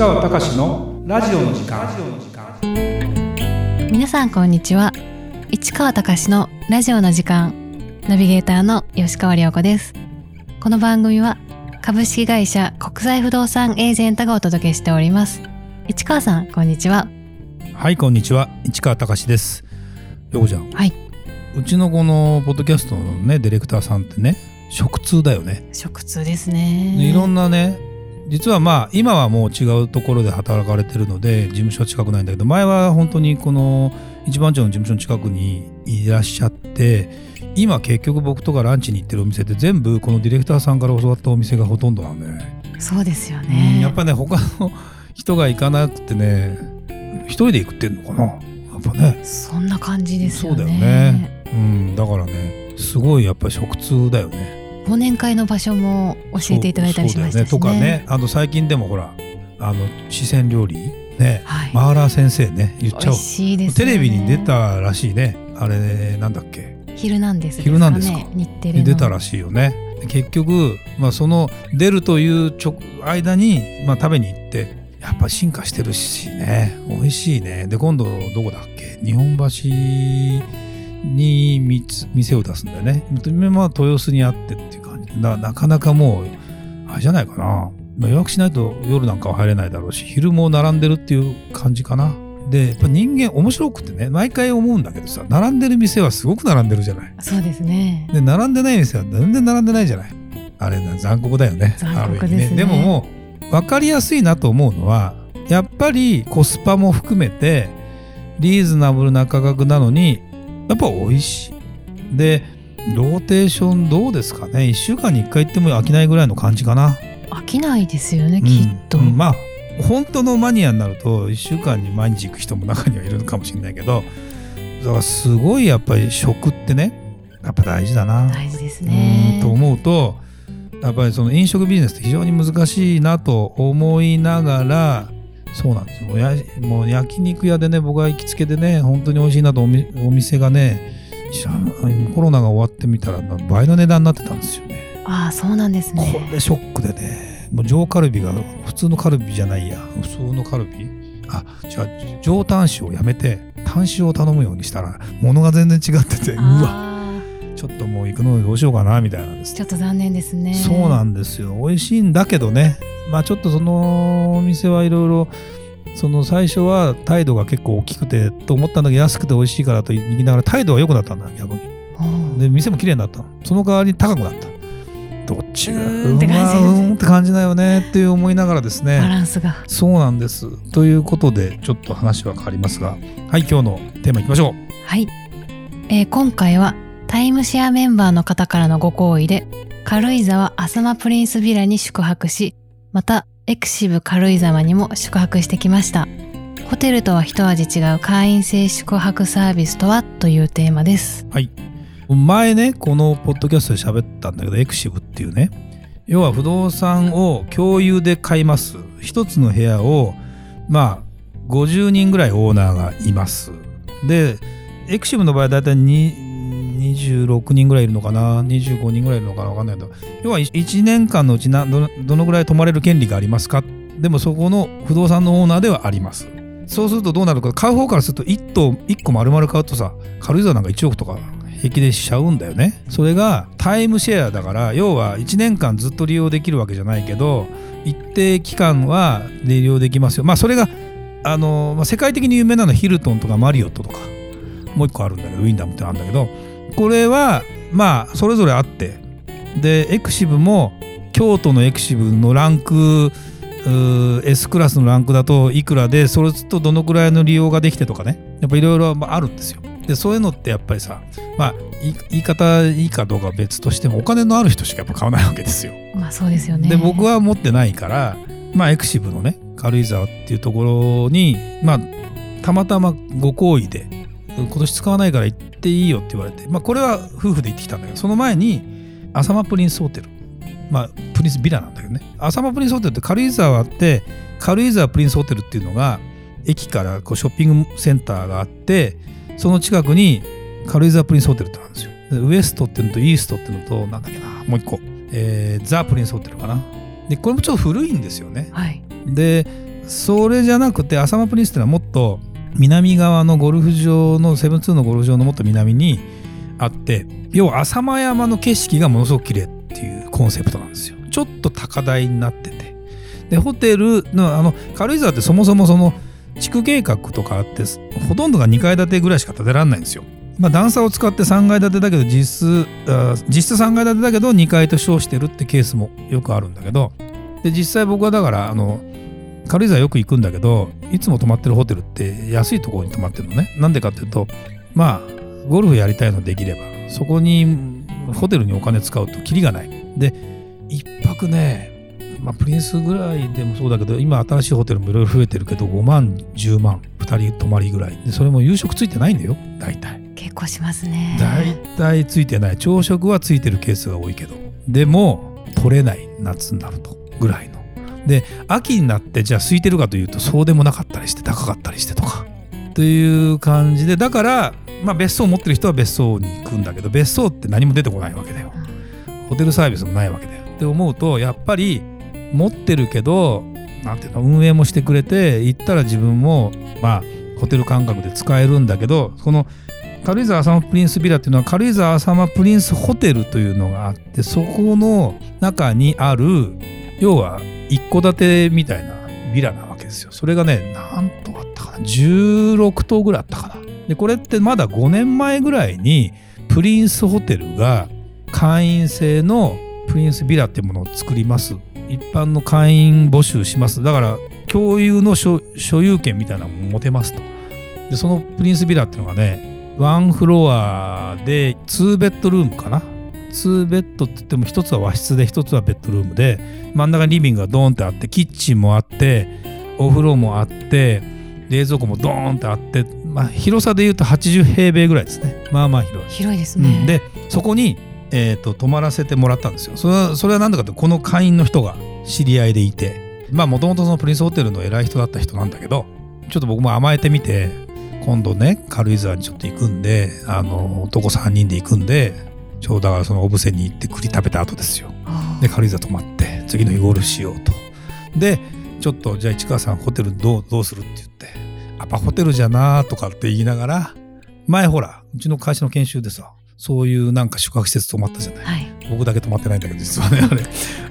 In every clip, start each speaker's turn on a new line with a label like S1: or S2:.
S1: 川隆のラジオの時間。
S2: 皆さんこんにちは。市川隆のラジオの時間。ナビゲーターの吉川良子です。この番組は株式会社国際不動産エージェントがお届けしております。市川さんこんにちは。
S3: はいこんにちは。市川隆です。よこちゃん。
S2: はい。う
S3: ちのこのポッドキャストのねディレクターさんってね食通だよね。
S2: 食通ですね。
S3: でいろんなね実はまあ今はもう違うところで働かれてるので事務所は近くないんだけど前は本当にこの一番町の事務所の近くにいらっしゃって今結局僕とかランチに行ってるお店って全部このディレクターさんから教わったお店がほとんどなんでね、
S2: そうですよ
S3: うん
S2: ね
S3: やっぱね他の人が行かなくてね一人で行くってんのかな。やっぱね。
S2: そんな感じですよね。
S3: そうだよね。うんだからねすごいやっぱり食通だよね
S2: 忘年会の場所も教えていただいたりしましたしね。
S3: ね。とかね。あと最近でもほらあの四川料理。ね。
S2: はい、
S3: マーラー先生ね言っちゃおう。
S2: 美味しいです
S3: テレビに出たらしいね。あれなんだっけ。
S2: ヒルナンデスですか。ね日テレの。
S3: に出たらしいよね。で結局、まあ、その出るというちょ間に、まあ、食べに行ってやっぱ進化してるしね。美味しいね。で今度どこだっけ？日本橋にみつ店を出すんだよね。まあ豊洲にあってっていう感じ。ななかなかもうあれじゃないかな、まあ、予約しないと夜なんかは入れないだろうし昼も並んでるっていう感じかな。でやっぱ人間面白くてね毎回思うんだけどさ並んでる店はすごく並んでるじゃない。
S2: そうですね。
S3: で並んでない店は全然並んでないじゃない。あれな残酷だよね。
S2: 残酷ですね。
S3: でももう分かりやすいなと思うのはやっぱりコスパも含めてリーズナブルな価格なのにやっぱ美味しい。でローテーションどうですかね？1週間に1回行っても飽きないぐらいの感じかな。
S2: 飽きないですよね、きっと、
S3: うん。うんまあ本当のマニアになると1週間に毎日行く人も中にはいるのかもしれないけどだからすごいやっぱり食ってねやっぱ大事だな。
S2: 大事ですね。
S3: うんと思うとやっぱりその飲食ビジネスって非常に難しいなと思いながらそうなんですよ。やもう焼肉屋でね僕が行きつけでね本当に美味しいなとおみお店がねコロナが終わってみたら倍の値段になってたんですよね。
S2: ああそうなんです
S3: こ
S2: ね
S3: れショックでね。もう上カルビが普通のカルビじゃないや。普通のカルビ？あじゃあ上タン塩をやめてタン塩を頼むようにしたら物が全然違っててうわ
S2: あ
S3: ちょっともう行くのどうしようかなみたいなんです。
S2: ーちょっと残念ですね。
S3: そうなんですよ。美味しいんだけどね。まあちょっとそのお店はいろいろその最初は態度が結構大きくてと思ったんだけど安くて美味しいからと言いながら態度は良くなったんだ逆に。で店も綺麗になったの。その代わり高くなったどっちが
S2: うーんって感じ
S3: まあうーんって感じだよねっていう思いながらです
S2: バ
S3: ね
S2: ランスが。
S3: そうなんです。ということでちょっと話は変わりますが。はい今日のテーマいきましょう。
S2: はい、えー今回はタイムシェアメンバーの方からのご好意で軽井沢アサマプリンスビラに宿泊しまたエクシブ軽井沢にも宿泊してきましたホテルとは一味違う会員制宿泊サービスとはというテーマです
S3: はい。前ね、このポッドキャストで喋ったんだけど、エクシブっていうね、要は不動産を共有で買います。一つの部屋を、まあ、50人ぐらいオーナーがいます。で、エクシブの場合だいたい26人ぐらいいるのかな、25人ぐらいいるのかな、わかんないけど、要は1年間のうちなどのどのぐらい泊まれる権利がありますか？でもそこの不動産のオーナーではあります。そうするとどうなるか？買う方からすると1棟1個丸々買うとさ軽井沢なんか1億とか平気でしちゃうんだよね。それがタイムシェアだから要は1年間ずっと利用できるわけじゃないけど一定期間は利用できますよ。まあそれがあの、まあ、世界的に有名なのはヒルトンとかマリオットとか。もう一個あるんだけどウィンダムってあるんだけどこれはまあそれぞれあってでエクシブも京都のエクシブのランク S クラスのランクだといくらでそれとどのくらいの利用ができてとかね。やっぱいろいろあるんですよ。でそういうのってやっぱりさまあ言い言い方いいかどうかは別としてもお金のある人しかやっぱ買わないわけですよ。
S2: まあそうですよね。
S3: で僕は持ってないからまあエクシブのね軽井沢っていうところにまあたまたまご好意で今年使わないから行っていいよって言われてまあこれは夫婦で行ってきたんだけどその前にアサマプリンスホテル。まあプリンスビラなんだけどね。アサマプリンスホテルって軽井沢って軽井沢プリンスホテルっていうのが駅からこうショッピングセンターがあってその近くに軽井沢プリンスホテルってあるんですよ。でウエストっていうのとイーストっていうのとなんだっけなもう一個、えーザ・プリンスホテルかな。でこれもちょっと古いんですよね。
S2: はい。
S3: でそれじゃなくて浅間プリンスっていうのはもっと南側のゴルフ場のセブンツーのゴルフ場のもっと南にあって要は浅間山の景色がものすごく綺麗っていうコンセプトなんですよ。ちょっと高台になってて。でホテルのあの軽井沢ってそもそもその地区計画とかあってほとんどが2階建てぐらいしか建てられないんですよ。まあ、段差を使って3階建てだけど実質実質3階建てだけど2階と称してるってケースもよくあるんだけど。で実際僕はだからあの軽井沢よく行くんだけどいつも泊まってるホテルって安いところに泊まってるのね。なんでかっていうとまあゴルフやりたいのできればそこにホテルにお金使うとキリがない。で1泊ねまあプリンスぐらいでもそうだけど今新しいホテルもいろいろ増えてるけど5万10万2人泊まりぐらい。でそれも夕食ついてないんだよ大体。
S2: 結構しますね。
S3: 大体ついてない。朝食はついてるケースが多いけど。でも取れない夏になるとぐらいので秋になってじゃあ空いてるかというとそうでもなかったりして高かったりしてとかという感じでだからまあ別荘を持ってる人は別荘に行くんだけど別荘って何も出てこないわけだよ。ホテルサービスもないわけだよ。って思うとやっぱり持ってるけどなんていうの運営もしてくれて行ったら自分もまあホテル感覚で使えるんだけどこの軽井沢浅間プリンスビラっていうのは軽井沢浅間プリンスホテルというのがあってそこの中にある要は一戸建てみたいなビラなわけですよ。それがね何棟あったかな。16棟ぐらいあったかな。でこれってまだ5年前ぐらいにプリンスホテルが会員制のプリンスビラっていうものを作ります。一般の会員募集します。だから共有の所有権みたいなのも持てますと。でそのプリンスビラっていうのがねワンフロアで2ベッドルームかな。2ベッドって言っても1つは和室で1つはベッドルームで真ん中にリビングがドーンってあってキッチンもあってお風呂もあって冷蔵庫もドーンってあって、まあ、広さで言うと80平米ぐらいですね。まあまあ広い。
S2: 広いですね、
S3: うん、でそこに、えーと、泊まらせてもらったんですよ。それはそれは何だかってこの会員の人が知り合いでいて。まあもともとそのプリンスホテルの偉い人だった人なんだけどちょっと僕も甘えてみて今度ね軽井沢にちょっと行くんであの男3人で行くんでちょうどだからその小布施に行って栗食べた後ですよ。で軽井沢泊まって次の日ゴルフしようと。でちょっとじゃあ市川さんホテルどうどうするって言ってアパホテルじゃなとかって言いながら前ほらうちの会社の研修でさそういうなんか宿泊施設泊まったじゃない、はい、僕だけ泊まってないんだけど実はねあれ。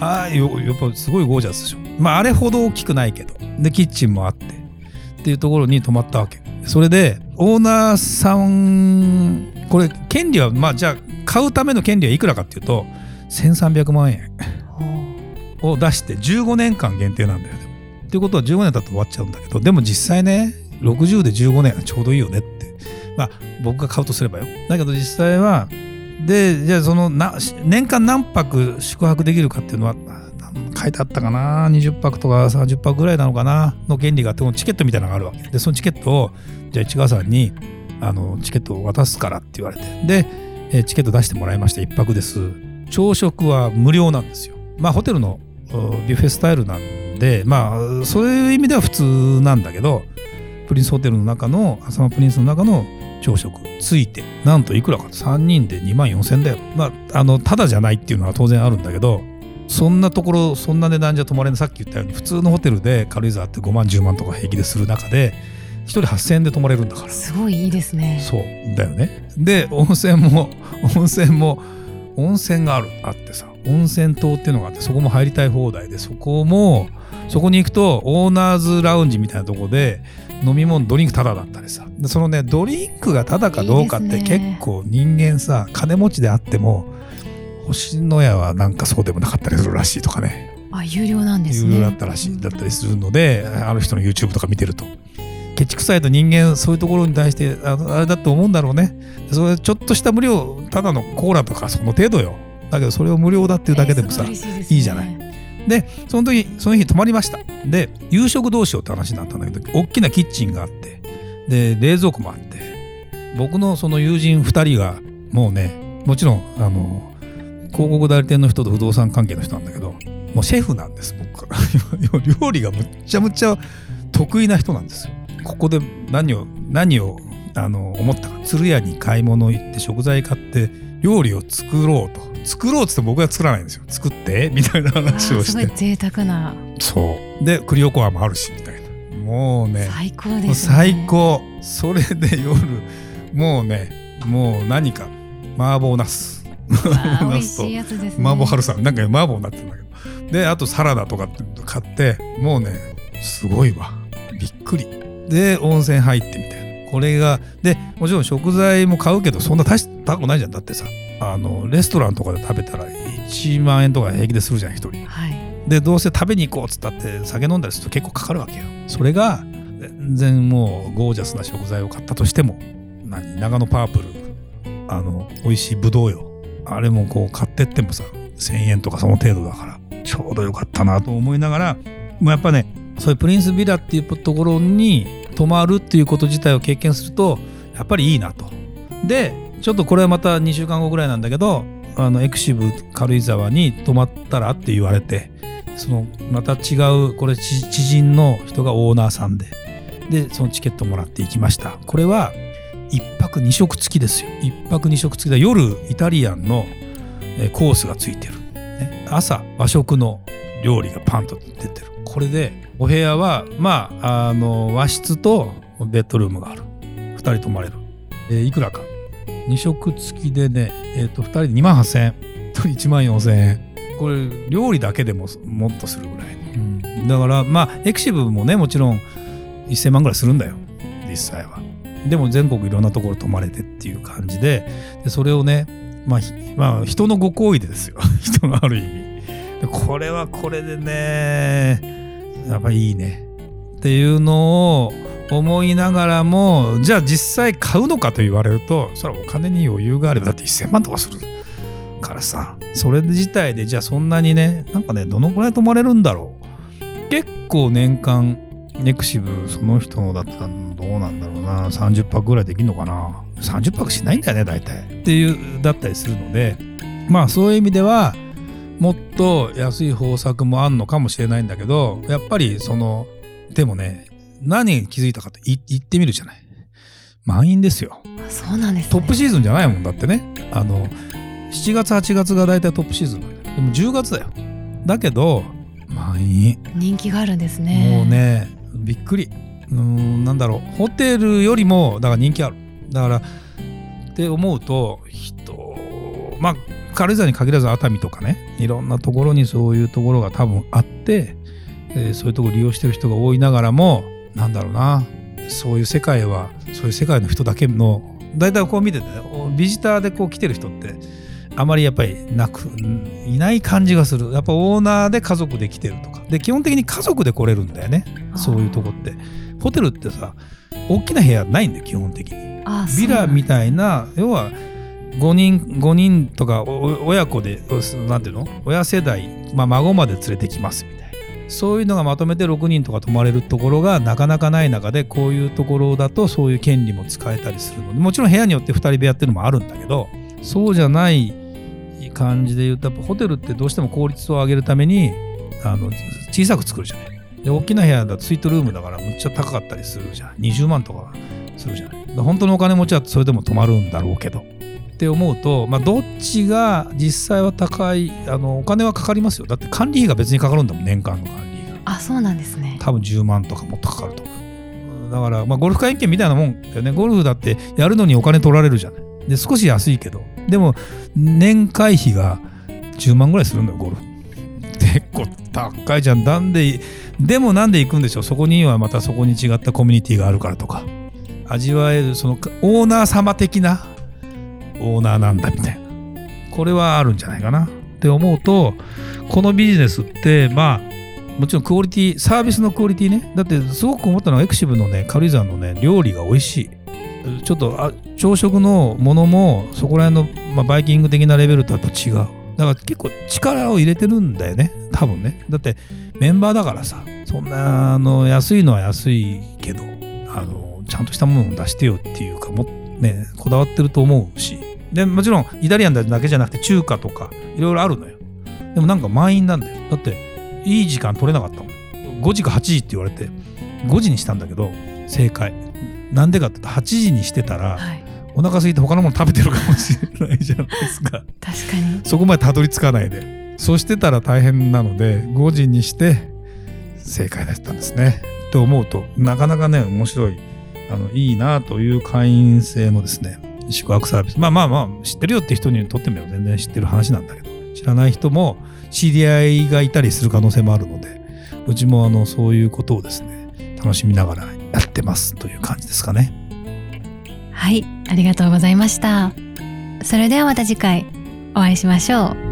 S3: ああやっぱすごいゴージャスでしょ。まああれほど大きくないけど。でキッチンもあって。っていうところに泊まったわけ。それでオーナーさんこれ権利はまあじゃあ買うための権利はいくらかっていうと1300万円を出して15年間限定なんだよ。っていうことは15年経って終わっちゃうんだけどでも実際ね60で15年はちょうどいいよねって。まあ僕が買うとすればよ。だけど実際はでじゃあそのな年間何泊宿泊できるかっていうのは書いてあったかな？20泊とか30泊ぐらいなのかな？の権利があってチケットみたいなのがあるわけ。でそのチケットをじゃあ市川さんにあのチケットを渡すからって言われて。で、チケット出してもらいました1泊です。朝食は無料なんですよ。まあホテルのビュッフェスタイルなんでまあそういう意味では普通なんだけどプリンスホテルの中の浅間プリンスの中の朝食ついてなんといくらか3人で2万4000円だよ。まああのただじゃないっていうのは当然あるんだけどそんなところそんな値段じゃ泊まれない。さっき言ったように普通のホテルで軽井沢って5万10万とか平気でする中で1人8000円で泊まれるんだから。
S2: すごいいいですね。
S3: そうだよね。で温泉も温泉も温泉があるあってさ。温泉棟っていうのがあってそこも入りたい放題でそこもそこに行くとオーナーズラウンジみたいなとこで飲み物ドリンクタダだったりさ。そのねドリンクがタダかどうかって結構人間さ金持ちであっても星のやはなんかそうでもなかったりするらしいとかね。
S2: あ有料なんですね。
S3: 有料だったらしいだったりするのである人の YouTube とか見てるとケチくさいと人間そういうところに対してああれだと思うんだろうね。それちょっとした無料ただのコーラとかその程度よ。だけどそれを無料だっていうだけでもさ、えーいいね、いいじゃない。でその時その日泊まりました。で夕食どうしようって話になったんだけど大きなキッチンがあってで冷蔵庫もあって僕のその友人2人がもうねもちろんあの広告代理店の人と不動産関係の人なんだけどもうシェフなんです僕 料理がむっちゃむっちゃ得意な人なんですよここで何を何をあの思ったか。鶴屋に買い物行って食材買って料理を作ろうと。作ろうっつって僕は作らないんですよ。作ってみたいな話をして。す
S2: ごい贅沢な。
S3: そう。で栗おこわもあるしみたいな。もうね。
S2: 最高です、ね。
S3: 最高。それで夜もうねもう何か麻婆ナス
S2: わあ。美
S3: ナスと。麻婆春雨。なんか麻婆になってるんだけど。であとサラダとかって買ってもうねすごいわ。びっくりで温泉入ってみたいな。これがでもちろん食材も買うけどそんな大した高くないじゃん。だってさあのレストランとかで食べたら1万円とか平気でするじゃん一人。
S2: はい。
S3: でどうせ食べに行こうっつったって酒飲んだりすると結構かかるわけよ。それが全然もうゴージャスな食材を買ったとしても何長野パープルあの美味しいブドウよ。あれもこう買ってってもさ1,000円とかその程度だからちょうどよかったなと思いながらもうやっぱねそういうプリンスビラっていうところに泊まるっていうこと自体を経験するとやっぱりいいなと。でちょっとこれはまた2週間後ぐらいなんだけどあのエクシブ軽井沢に泊まったらって言われてそのまた違うこれ知人の人がオーナーさんででそのチケットもらって行きました。これは1泊2食付きですよ。1泊2食付きで夜イタリアンのコースがついてる、ね朝和食の料理がパンと出てる。これでお部屋はまああの和室とベッドルームがある。2人泊まれる、えーいくらか。2食付きでね、えー、と2人で2万8000円。1人1万4000円。これ料理だけでももっとするぐらい、うん。だからまあエクシブもねもちろん1000万ぐらいするんだよ。実際は。でも全国いろんなところ泊まれてっていう感じで。でそれをねまあ、ひまあ、人のご好意でですよ。人のある意味。でこれはこれでねやっぱいいね。っていうのを思いながらもじゃあ実際買うのかと言われるとそれはお金に余裕があればだって1000万とかするからさ。それ自体でじゃあそんなにねなんかねどのくらい泊まれるんだろう。結構年間ネクシブその人のだったらどうなんだろうな。30泊ぐらいできるのかな。30泊しないんだよね大体。っていうだったりするので。まあそういう意味ではもっと安い方策もあんのかもしれないんだけどやっぱりそのでもね何に気づいたかってい言ってみるじゃない。満員ですよ。
S2: そうなんです、ね。
S3: トップシーズンじゃないもんだってね。あの7月8月が大体トップシーズン。でも10月だよ。だけど満員。
S2: 人気があるんですね。
S3: もう。ねびっくり。うーんなんだろう。ホテルよりもだから人気ある。だからって思うと人まあ軽井沢に限らず熱海とかねいろんなところにそういうところが多分あって、えーそういうところ利用してる人が多いながらもなんだろうなそういう世界はそういう世界の人だけの大体こう見ててねビジターでこう来てる人ってあまりやっぱりなくんいない感じがする。やっぱオーナーで家族で来てるとか。で基本的に家族で来れるんだよね。そういうとこって。ホテルってさ大きな部屋ないんだよ基本的に。
S2: あ
S3: ビラみ
S2: い
S3: たいな要は5人5人とか親子でおなんていうの？親世代、まあ、孫まで連れてきますみたいな。そういうのがまとめて6人とか泊まれるところがなかなかない中でこういうところだとそういう権利も使えたりするのでもちろん部屋によって2人部屋っていうのもあるんだけどそうじゃない感じで言うとやっぱホテルってどうしても効率を上げるためにあの小さく作るじゃない。で大きな部屋だとスイートルームだからむっちゃ高かったりするじゃん。20万とかするじゃない。本当のお金持ちはそれでも泊まるんだろうけど。って思うと、まあ、どっちが実際は高いあのお金はかかりますよ。だって管理費が別にかかるんだもん年間の管理費が。
S2: あ、そうなんですね。
S3: 多分10万とかもっとかかると思うだから、まあ、ゴルフ会員権みたいなもんだよね。ゴルフだってやるのにお金取られるじゃない。で少し安いけど。でも年会費が10万ぐらいするんだよゴルフ。結構高いじゃん。なんででもなんで行くんでしょう。そこにはまたそこに違ったコミュニティがあるからとか。味わえるそのオーナー様的なオーナーなんだみたいな。これはあるんじゃないかな。って思うとこのビジネスってまあもちろんクオリティサービスのクオリティね。だってすごく思ったのはエクシブのね軽井沢のね料理が美味しい。ちょっとあ朝食のものもそこら辺の、まあ、バイキング的なレベルとはやっぱ違う。だから結構力を入れてるんだよね。多分ね。だってメンバーだからさそんなあの安いのは安いけどあのちゃんとしたものを出してよっていうかもねこだわってると思うし。でもちろんイタリアンだけじゃなくて中華とかいろいろあるのよ。でもなんか満員なんだよ。だっていい時間取れなかったもん。5時か8時って言われて5時にしたんだけど正解。なんでかって言うと8時にしてたら
S2: はい。
S3: お腹空いて他のもの食べてるかもしれないじゃないですか。
S2: 確かに。
S3: そこまでたどり着かないで。そうしてたら大変なので5時にして正解だったんですね。って思うとなかなかね面白いあのいいなという会員制のですね宿泊サービス。まあまあまあ知ってるよって人にとっても全然知ってる話なんだけど知らない人も知り合いがいたりする可能性もあるのでうちもあのそういうことをですね楽しみながらやってますという感じですかね。
S2: はいありがとうございました。それではまた次回お会いしましょう。